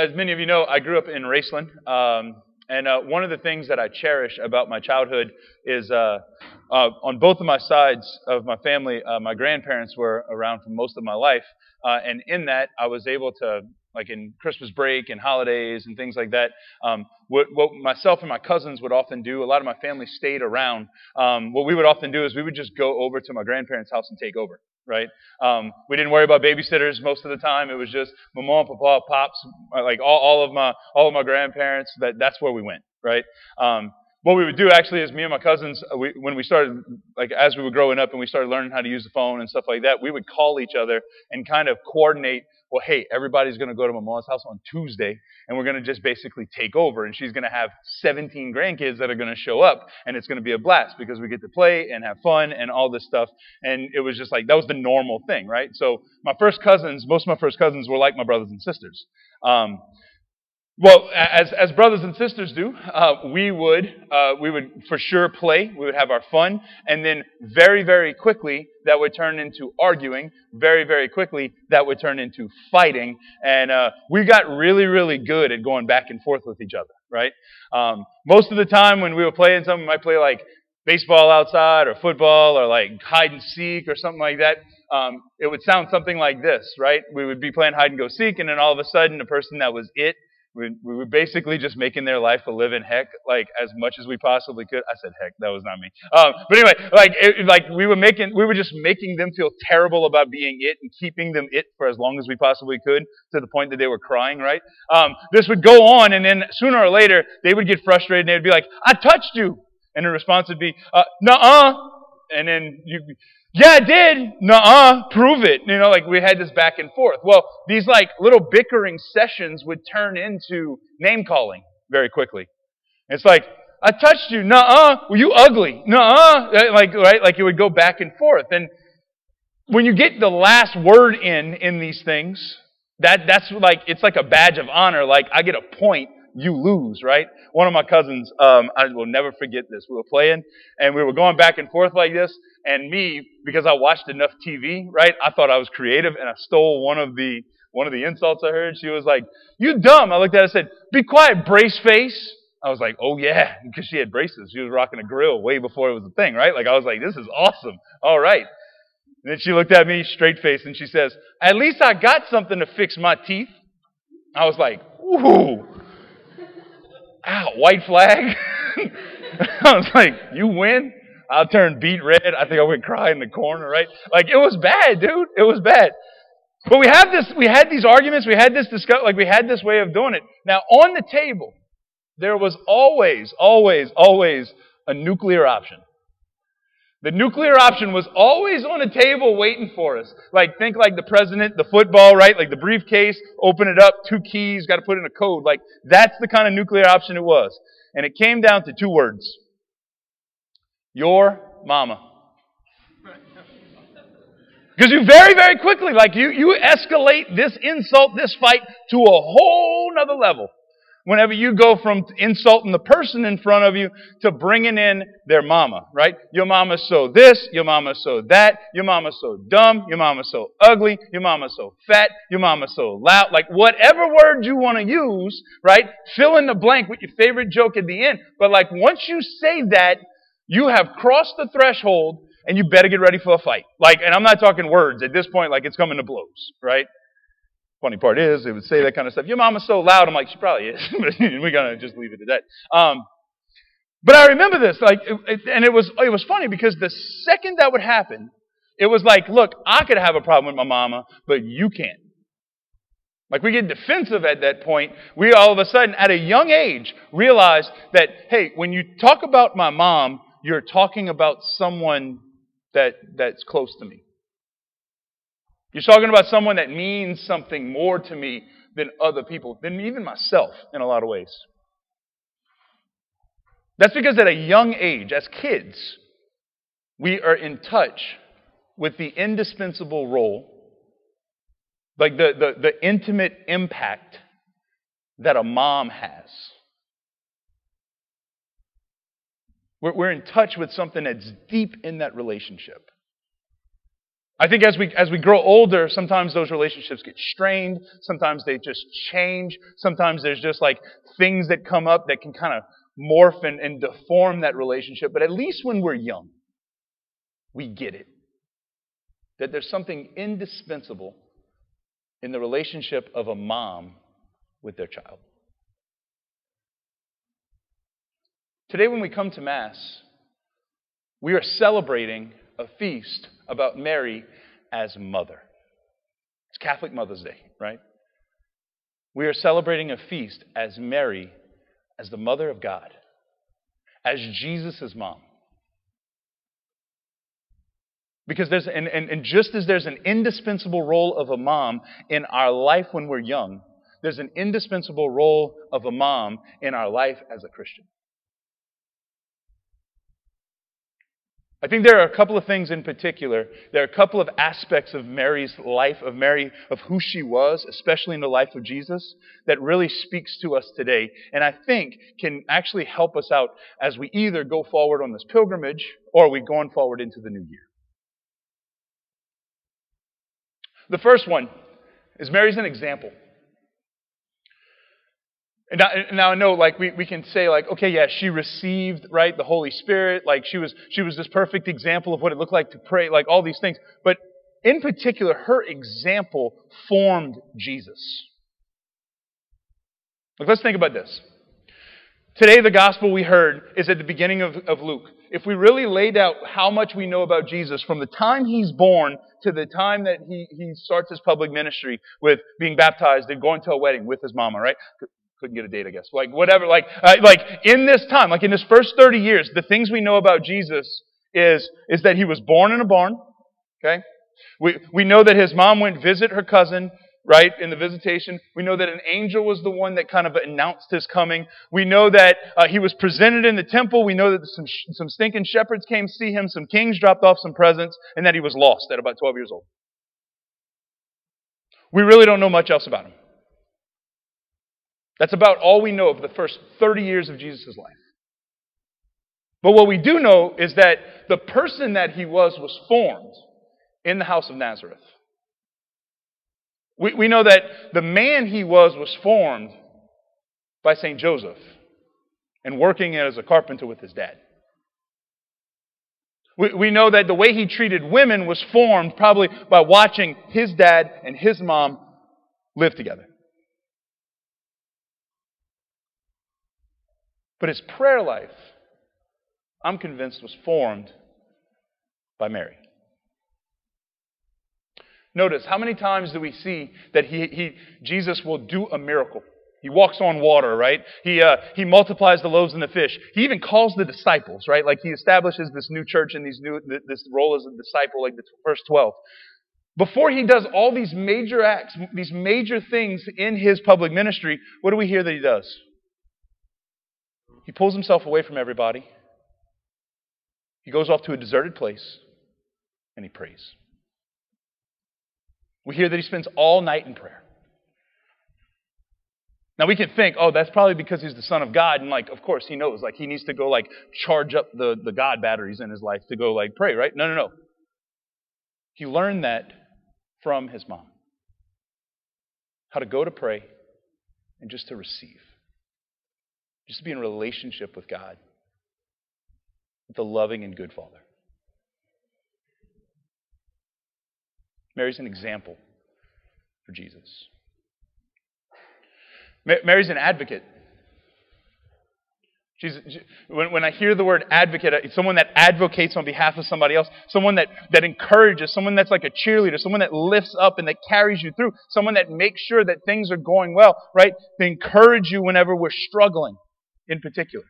as many of you know, I grew up in Raceland. Um, and uh, one of the things that I cherish about my childhood is uh, uh, on both of my sides of my family, uh, my grandparents were around for most of my life. Uh, and in that, I was able to, like in Christmas break and holidays and things like that, um, what, what, myself and my cousins would often do, a lot of my family stayed around. Um, what we would often do is we would just go over to my grandparents' house and take over right? Um, we didn't worry about babysitters most of the time. It was just mom, papa, pops, like all, all of my all of my grandparents. That that's where we went, right? Um, what we would do actually is me and my cousins, uh, we, when we started, like as we were growing up and we started learning how to use the phone and stuff like that, we would call each other and kind of coordinate. Well, hey, everybody's going to go to my mom's house on Tuesday, and we're going to just basically take over, and she's going to have 17 grandkids that are going to show up, and it's going to be a blast because we get to play and have fun and all this stuff. And it was just like that was the normal thing, right? So my first cousins, most of my first cousins were like my brothers and sisters. Um, well, as, as brothers and sisters do, uh, we would uh, we would for sure play. We would have our fun, and then very very quickly that would turn into arguing. Very very quickly that would turn into fighting, and uh, we got really really good at going back and forth with each other. Right. Um, most of the time when we were playing something, we might play like baseball outside or football or like hide and seek or something like that. Um, it would sound something like this, right? We would be playing hide and go seek, and then all of a sudden, the person that was it we, we were basically just making their life a living heck, like as much as we possibly could. I said heck, that was not me. Um, but anyway, like it, like we were making, we were just making them feel terrible about being it and keeping them it for as long as we possibly could, to the point that they were crying. Right? Um, this would go on, and then sooner or later they would get frustrated and they'd be like, "I touched you," and the response would be, uh, "Nuh-uh," and then you yeah, I did. Nuh-uh. Prove it. You know, like we had this back and forth. Well, these like little bickering sessions would turn into name calling very quickly. It's like, I touched you. Nuh-uh. Well, you ugly. Nuh-uh. Uh, like, right? Like it would go back and forth. And when you get the last word in, in these things, that, that's like, it's like a badge of honor. Like I get a point you lose, right? One of my cousins, um, I will never forget this. We were playing and we were going back and forth like this. And me, because I watched enough TV, right? I thought I was creative and I stole one of the, one of the insults I heard. She was like, you dumb. I looked at her and said, be quiet, brace face. I was like, oh yeah, because she had braces. She was rocking a grill way before it was a thing, right? Like I was like, this is awesome. All right. And then she looked at me straight face and she says, at least I got something to fix my teeth. I was like, ooh, ow, white flag. I was like, you win? I turned beet red. I think I went cry in the corner, right? Like it was bad, dude. It was bad. But we have this, we had these arguments, we had this discuss, like we had this way of doing it. Now on the table, there was always, always, always a nuclear option. The nuclear option was always on a table waiting for us. Like, think like the president, the football, right? Like the briefcase, open it up, two keys, got to put in a code. Like, that's the kind of nuclear option it was. And it came down to two words. Your mama. Because you very, very quickly, like you, you escalate this insult, this fight to a whole nother level. Whenever you go from insulting the person in front of you to bringing in their mama, right? Your mama's so this, your mama's so that, your mama's so dumb, your mama's so ugly, your mama's so fat, your mama's so loud. Like whatever word you want to use, right? Fill in the blank with your favorite joke at the end. But like once you say that, you have crossed the threshold and you better get ready for a fight. Like, and I'm not talking words at this point, like it's coming to blows, right? Funny part is, they would say that kind of stuff. Your mama's so loud. I'm like, she probably is. We're gonna just leave it at that. Um, but I remember this, like, it, it, and it was it was funny because the second that would happen, it was like, look, I could have a problem with my mama, but you can't. Like we get defensive at that point. We all of a sudden, at a young age, realize that, hey, when you talk about my mom, you're talking about someone that, that's close to me. You're talking about someone that means something more to me than other people, than even myself in a lot of ways. That's because at a young age, as kids, we are in touch with the indispensable role, like the, the, the intimate impact that a mom has. We're, we're in touch with something that's deep in that relationship. I think as we, as we grow older, sometimes those relationships get strained. Sometimes they just change. Sometimes there's just like things that come up that can kind of morph and, and deform that relationship. But at least when we're young, we get it. That there's something indispensable in the relationship of a mom with their child. Today, when we come to Mass, we are celebrating a feast about Mary as mother. It's Catholic Mother's Day, right? We are celebrating a feast as Mary, as the mother of God, as Jesus' mom. Because there's, and, and, and just as there's an indispensable role of a mom in our life when we're young, there's an indispensable role of a mom in our life as a Christian. I think there are a couple of things in particular. There are a couple of aspects of Mary's life, of Mary, of who she was, especially in the life of Jesus, that really speaks to us today. And I think can actually help us out as we either go forward on this pilgrimage or we going forward into the new year. The first one is Mary's an example. And now, I know, like, we, we can say, like, okay, yeah, she received, right, the Holy Spirit. Like, she was, she was this perfect example of what it looked like to pray, like, all these things. But in particular, her example formed Jesus. Like, let's think about this. Today, the gospel we heard is at the beginning of, of Luke. If we really laid out how much we know about Jesus from the time he's born to the time that he, he starts his public ministry with being baptized and going to a wedding with his mama, right? Couldn't get a date, I guess. Like whatever, like uh, like in this time, like in his first 30 years, the things we know about Jesus is is that he was born in a barn. Okay, we we know that his mom went visit her cousin. Right in the visitation, we know that an angel was the one that kind of announced his coming. We know that uh, he was presented in the temple. We know that some some stinking shepherds came see him. Some kings dropped off some presents, and that he was lost at about 12 years old. We really don't know much else about him. That's about all we know of the first 30 years of Jesus' life. But what we do know is that the person that he was was formed in the house of Nazareth. We, we know that the man he was was formed by St. Joseph and working as a carpenter with his dad. We, we know that the way he treated women was formed probably by watching his dad and his mom live together. But his prayer life, I'm convinced, was formed by Mary. Notice how many times do we see that he, he, Jesus will do a miracle? He walks on water, right? He, uh, he multiplies the loaves and the fish. He even calls the disciples, right? Like he establishes this new church and these new, this role as a disciple, like the first 12. Before he does all these major acts, these major things in his public ministry, what do we hear that he does? He pulls himself away from everybody. He goes off to a deserted place and he prays. We hear that he spends all night in prayer. Now we can think, oh, that's probably because he's the son of God, and like, of course, he knows, like, he needs to go like charge up the, the God batteries in his life to go like pray, right? No, no, no. He learned that from his mom. How to go to pray and just to receive. Just to be in relationship with God, with the loving and good Father. Mary's an example for Jesus. Mary's an advocate. She, when, when I hear the word advocate, someone that advocates on behalf of somebody else, someone that, that encourages, someone that's like a cheerleader, someone that lifts up and that carries you through, someone that makes sure that things are going well, right? They encourage you whenever we're struggling in particular.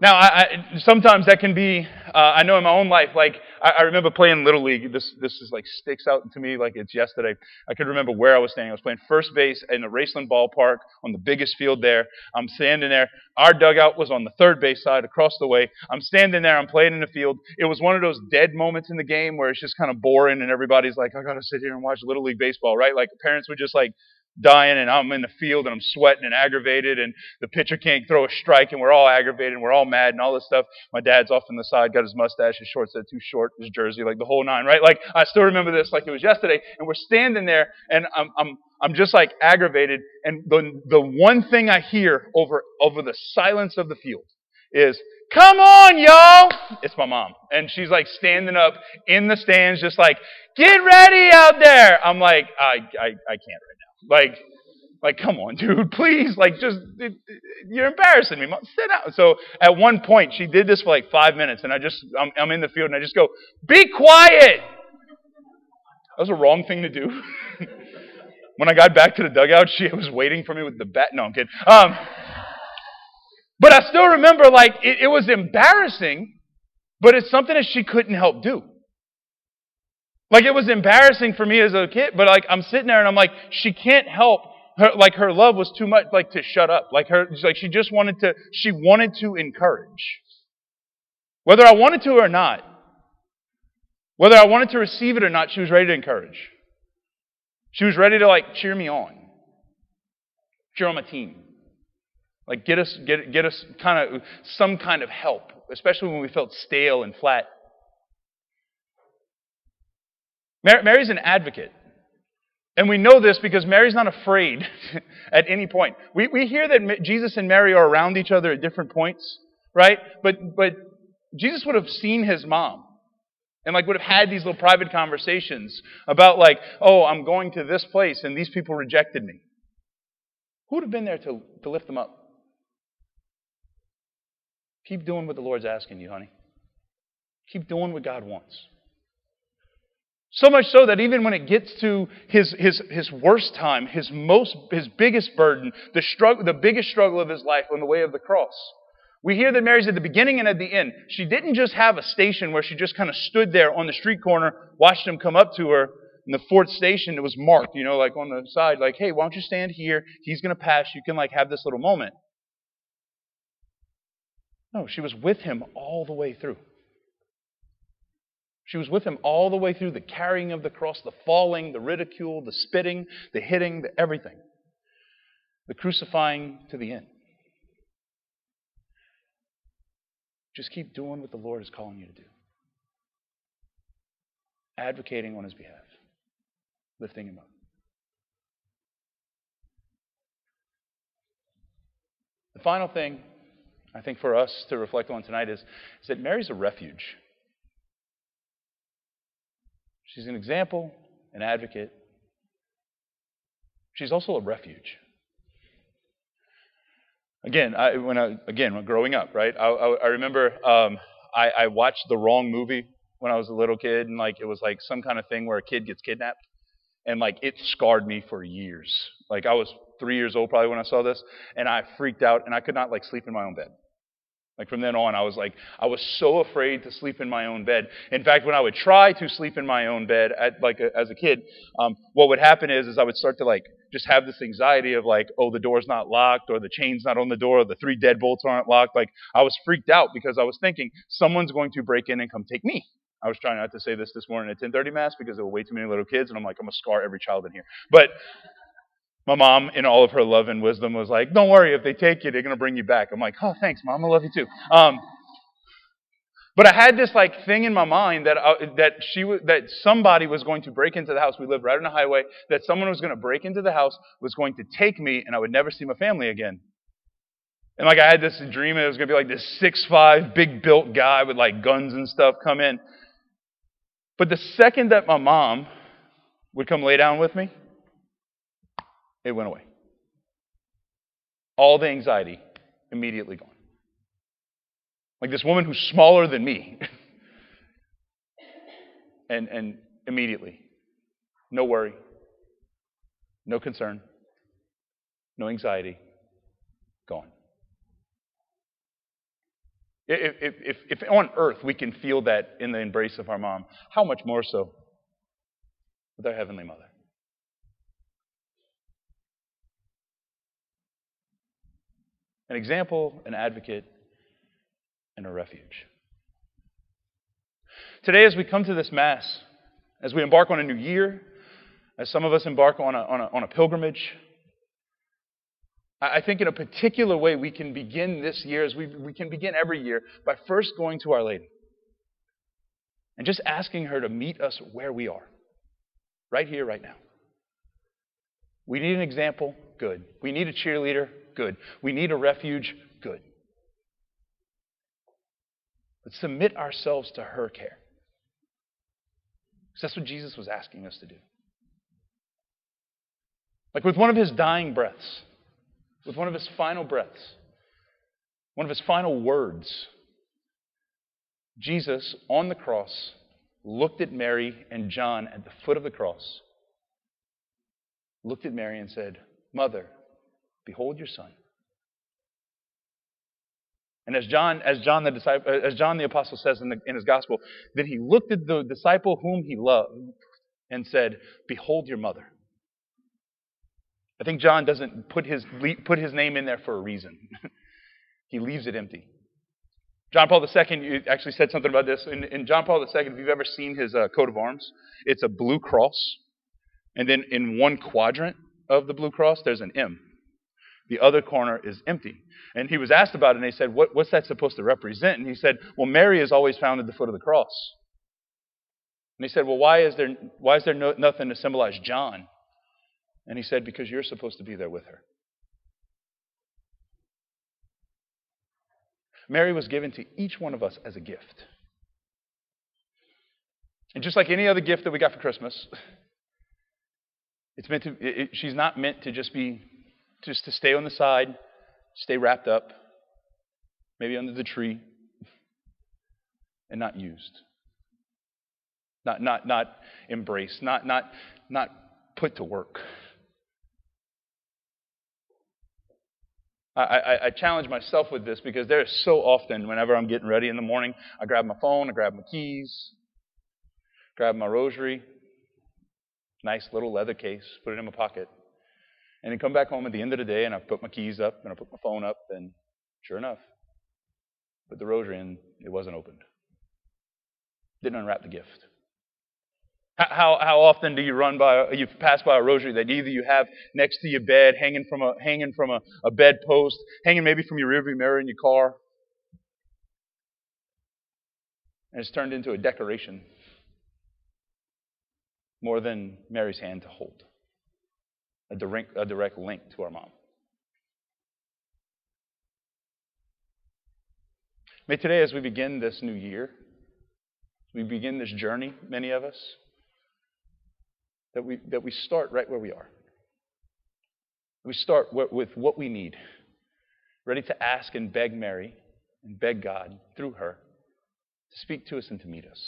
Now, I, I, sometimes that can be, uh, I know in my own life, like, I, I, remember playing Little League. This, this is like sticks out to me like it's yesterday. I could remember where I was standing. I was playing first base in the Raceland ballpark on the biggest field there. I'm standing there. Our dugout was on the third base side across the way. I'm standing there. I'm playing in the field. It was one of those dead moments in the game where it's just kind of boring and everybody's like, I gotta sit here and watch Little League baseball, right? Like parents would just like, dying and I'm in the field and I'm sweating and aggravated and the pitcher can't throw a strike and we're all aggravated and we're all mad and all this stuff. My dad's off on the side, got his mustache, his shorts are too short, his jersey, like the whole nine, right? Like I still remember this like it was yesterday and we're standing there and I'm, I'm, I'm just like aggravated and the, the one thing I hear over, over the silence of the field is, Come on, y'all! It's my mom. And she's like standing up in the stands, just like, get ready out there. I'm like, I, I, I can't right now. Like, like, come on, dude, please. Like, just, it, it, you're embarrassing me. Mom. Sit down. So at one point, she did this for like five minutes, and I just, I'm, I'm in the field, and I just go, be quiet. That was a wrong thing to do. when I got back to the dugout, she was waiting for me with the bat. No, I'm kidding. Um, but I still remember, like, it, it was embarrassing, but it's something that she couldn't help do. Like, it was embarrassing for me as a kid, but like, I'm sitting there and I'm like, she can't help. Her, like, her love was too much, like, to shut up. Like, her, like, she just wanted to, she wanted to encourage. Whether I wanted to or not, whether I wanted to receive it or not, she was ready to encourage. She was ready to, like, cheer me on, cheer on my team. Like get us get get us kind of some kind of help, especially when we felt stale and flat. Mary's an advocate. And we know this because Mary's not afraid at any point. We, we hear that Jesus and Mary are around each other at different points, right? But, but Jesus would have seen his mom and like would have had these little private conversations about like, oh, I'm going to this place and these people rejected me. Who would have been there to, to lift them up? Keep doing what the Lord's asking you, honey. Keep doing what God wants. So much so that even when it gets to his, his, his worst time, his most his biggest burden, the struggle the biggest struggle of his life on the way of the cross. We hear that Mary's at the beginning and at the end. She didn't just have a station where she just kind of stood there on the street corner, watched him come up to her. In the fourth station, it was marked, you know, like on the side, like, hey, why don't you stand here? He's going to pass. You can like have this little moment. No, she was with him all the way through. She was with him all the way through the carrying of the cross, the falling, the ridicule, the spitting, the hitting, the everything. The crucifying to the end. Just keep doing what the Lord is calling you to do. Advocating on his behalf, lifting him up. The final thing I think for us to reflect on tonight is, is that Mary's a refuge. She's an example, an advocate. She's also a refuge. Again, I, when I, again, growing up, right? I, I, I remember um, I, I watched the wrong movie when I was a little kid, and like it was like some kind of thing where a kid gets kidnapped, and like it scarred me for years. Like I was three years old probably when I saw this, and I freaked out, and I could not like sleep in my own bed. Like from then on, I was like, I was so afraid to sleep in my own bed. In fact, when I would try to sleep in my own bed, at, like a, as a kid, um, what would happen is, is I would start to like just have this anxiety of like, oh, the door's not locked, or the chain's not on the door, or the three deadbolts aren't locked. Like I was freaked out because I was thinking someone's going to break in and come take me. I was trying not to say this this morning at 10:30 mass because there were way too many little kids, and I'm like, I'm gonna scar every child in here. But my mom, in all of her love and wisdom, was like, "Don't worry, if they take you, they're gonna bring you back." I'm like, "Oh, thanks, mom. I love you too." Um, but I had this like thing in my mind that uh, that she w- that somebody was going to break into the house. We lived right on the highway. That someone was going to break into the house, was going to take me, and I would never see my family again. And like I had this dream, it was going to be like this six five, big built guy with like guns and stuff come in. But the second that my mom would come lay down with me, it went away. All the anxiety immediately gone. Like this woman who's smaller than me. and, and immediately, no worry, no concern, no anxiety, gone. If, if, if, if on earth we can feel that in the embrace of our mom, how much more so with our Heavenly Mother? An example, an advocate, and a refuge. Today, as we come to this Mass, as we embark on a new year, as some of us embark on a, on a, on a pilgrimage, I think in a particular way we can begin this year, as we, we can begin every year, by first going to Our Lady and just asking her to meet us where we are, right here, right now. We need an example, good. We need a cheerleader, good. We need a refuge, good. But submit ourselves to her care. Because that's what Jesus was asking us to do. Like with one of his dying breaths, with one of his final breaths, one of his final words, Jesus on the cross looked at Mary and John at the foot of the cross, looked at Mary and said, Mother, behold your son. And as John, as John the disciple, as John the apostle says in, the, in his gospel, that he looked at the disciple whom he loved and said, "Behold your mother." I think John doesn't put his put his name in there for a reason. he leaves it empty. John Paul II actually said something about this. In, in John Paul II, if you've ever seen his uh, coat of arms, it's a blue cross, and then in one quadrant of the blue cross, there's an M. The other corner is empty. And he was asked about it, and they said, what, What's that supposed to represent? And he said, Well, Mary is always found at the foot of the cross. And he said, Well, why is there, why is there no, nothing to symbolize John? And he said, Because you're supposed to be there with her. Mary was given to each one of us as a gift. And just like any other gift that we got for Christmas, it's meant to, it, she's not meant to just be, just to stay on the side, stay wrapped up, maybe under the tree, and not used. Not, not, not embraced, not, not, not put to work. I, I, I, challenge myself with this because there's so often, whenever I'm getting ready in the morning, I grab my phone, I grab my keys, grab my rosary, nice little leather case, put it in my pocket, and then come back home at the end of the day and I put my keys up and I put my phone up, and sure enough, put the rosary in, it wasn't opened. Didn't unwrap the gift. How, how often do you run by, you pass by a rosary that either you have next to your bed, hanging from a, hanging from a, a bedpost, hanging maybe from your rearview mirror in your car, and it's turned into a decoration more than Mary's hand to hold, a direct, a direct link to our mom. May today, as we begin this new year, we begin this journey, many of us, that we, that we start right where we are. We start with what we need, ready to ask and beg Mary and beg God through her to speak to us and to meet us.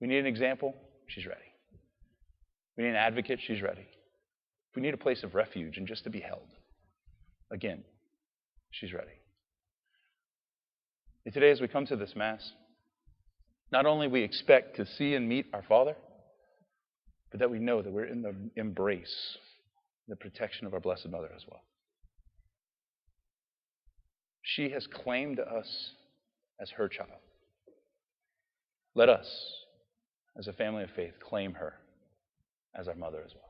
We need an example, she's ready. We need an advocate, she's ready. We need a place of refuge and just to be held, again, she's ready. And today, as we come to this Mass, not only we expect to see and meet our Father, but that we know that we're in the embrace, the protection of our Blessed Mother as well. She has claimed us as her child. Let us, as a family of faith, claim her as our mother as well.